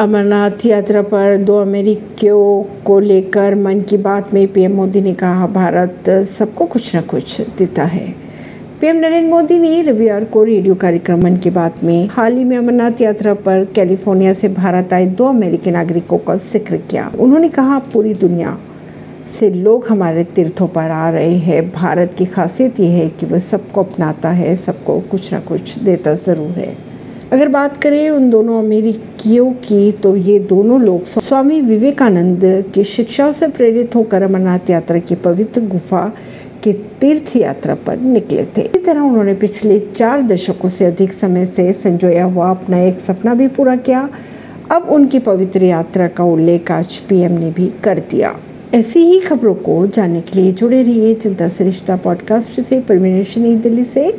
अमरनाथ यात्रा पर दो अमेरिकियों को लेकर मन की बात में पीएम मोदी ने कहा, भारत सबको कुछ न कुछ देता है। पीएम नरेंद्र मोदी ने रविवार को रेडियो कार्यक्रम मन की बात में हाल ही में अमरनाथ यात्रा पर कैलिफ़ोर्निया से भारत आए दो अमेरिकी नागरिकों का ज़िक्र किया। उन्होंने कहा, पूरी दुनिया से लोग हमारे तीर्थों पर आ रहे हैं। भारत की खासियत यह है कि वह सबको अपनाता है, सबको कुछ न कुछ देता ज़रूर है। अगर बात करें उन दोनों अमेरिकियों की तो ये दोनों लोग स्वामी विवेकानंद की शिक्षाओं से प्रेरित होकर अमरनाथ यात्रा की पवित्र गुफा के तीर्थ यात्रा पर निकले थे। इसी तरह उन्होंने पिछले चार दशकों से अधिक समय से संजोया हुआ अपना एक सपना भी पूरा किया। अब उनकी पवित्र यात्रा का उल्लेख आज पीएम ने भी कर दिया। ऐसी ही खबरों को जानने के लिए जुड़े रहिए चिंता सरिश्ता पॉडकास्ट से परवीन नई दिल्ली से।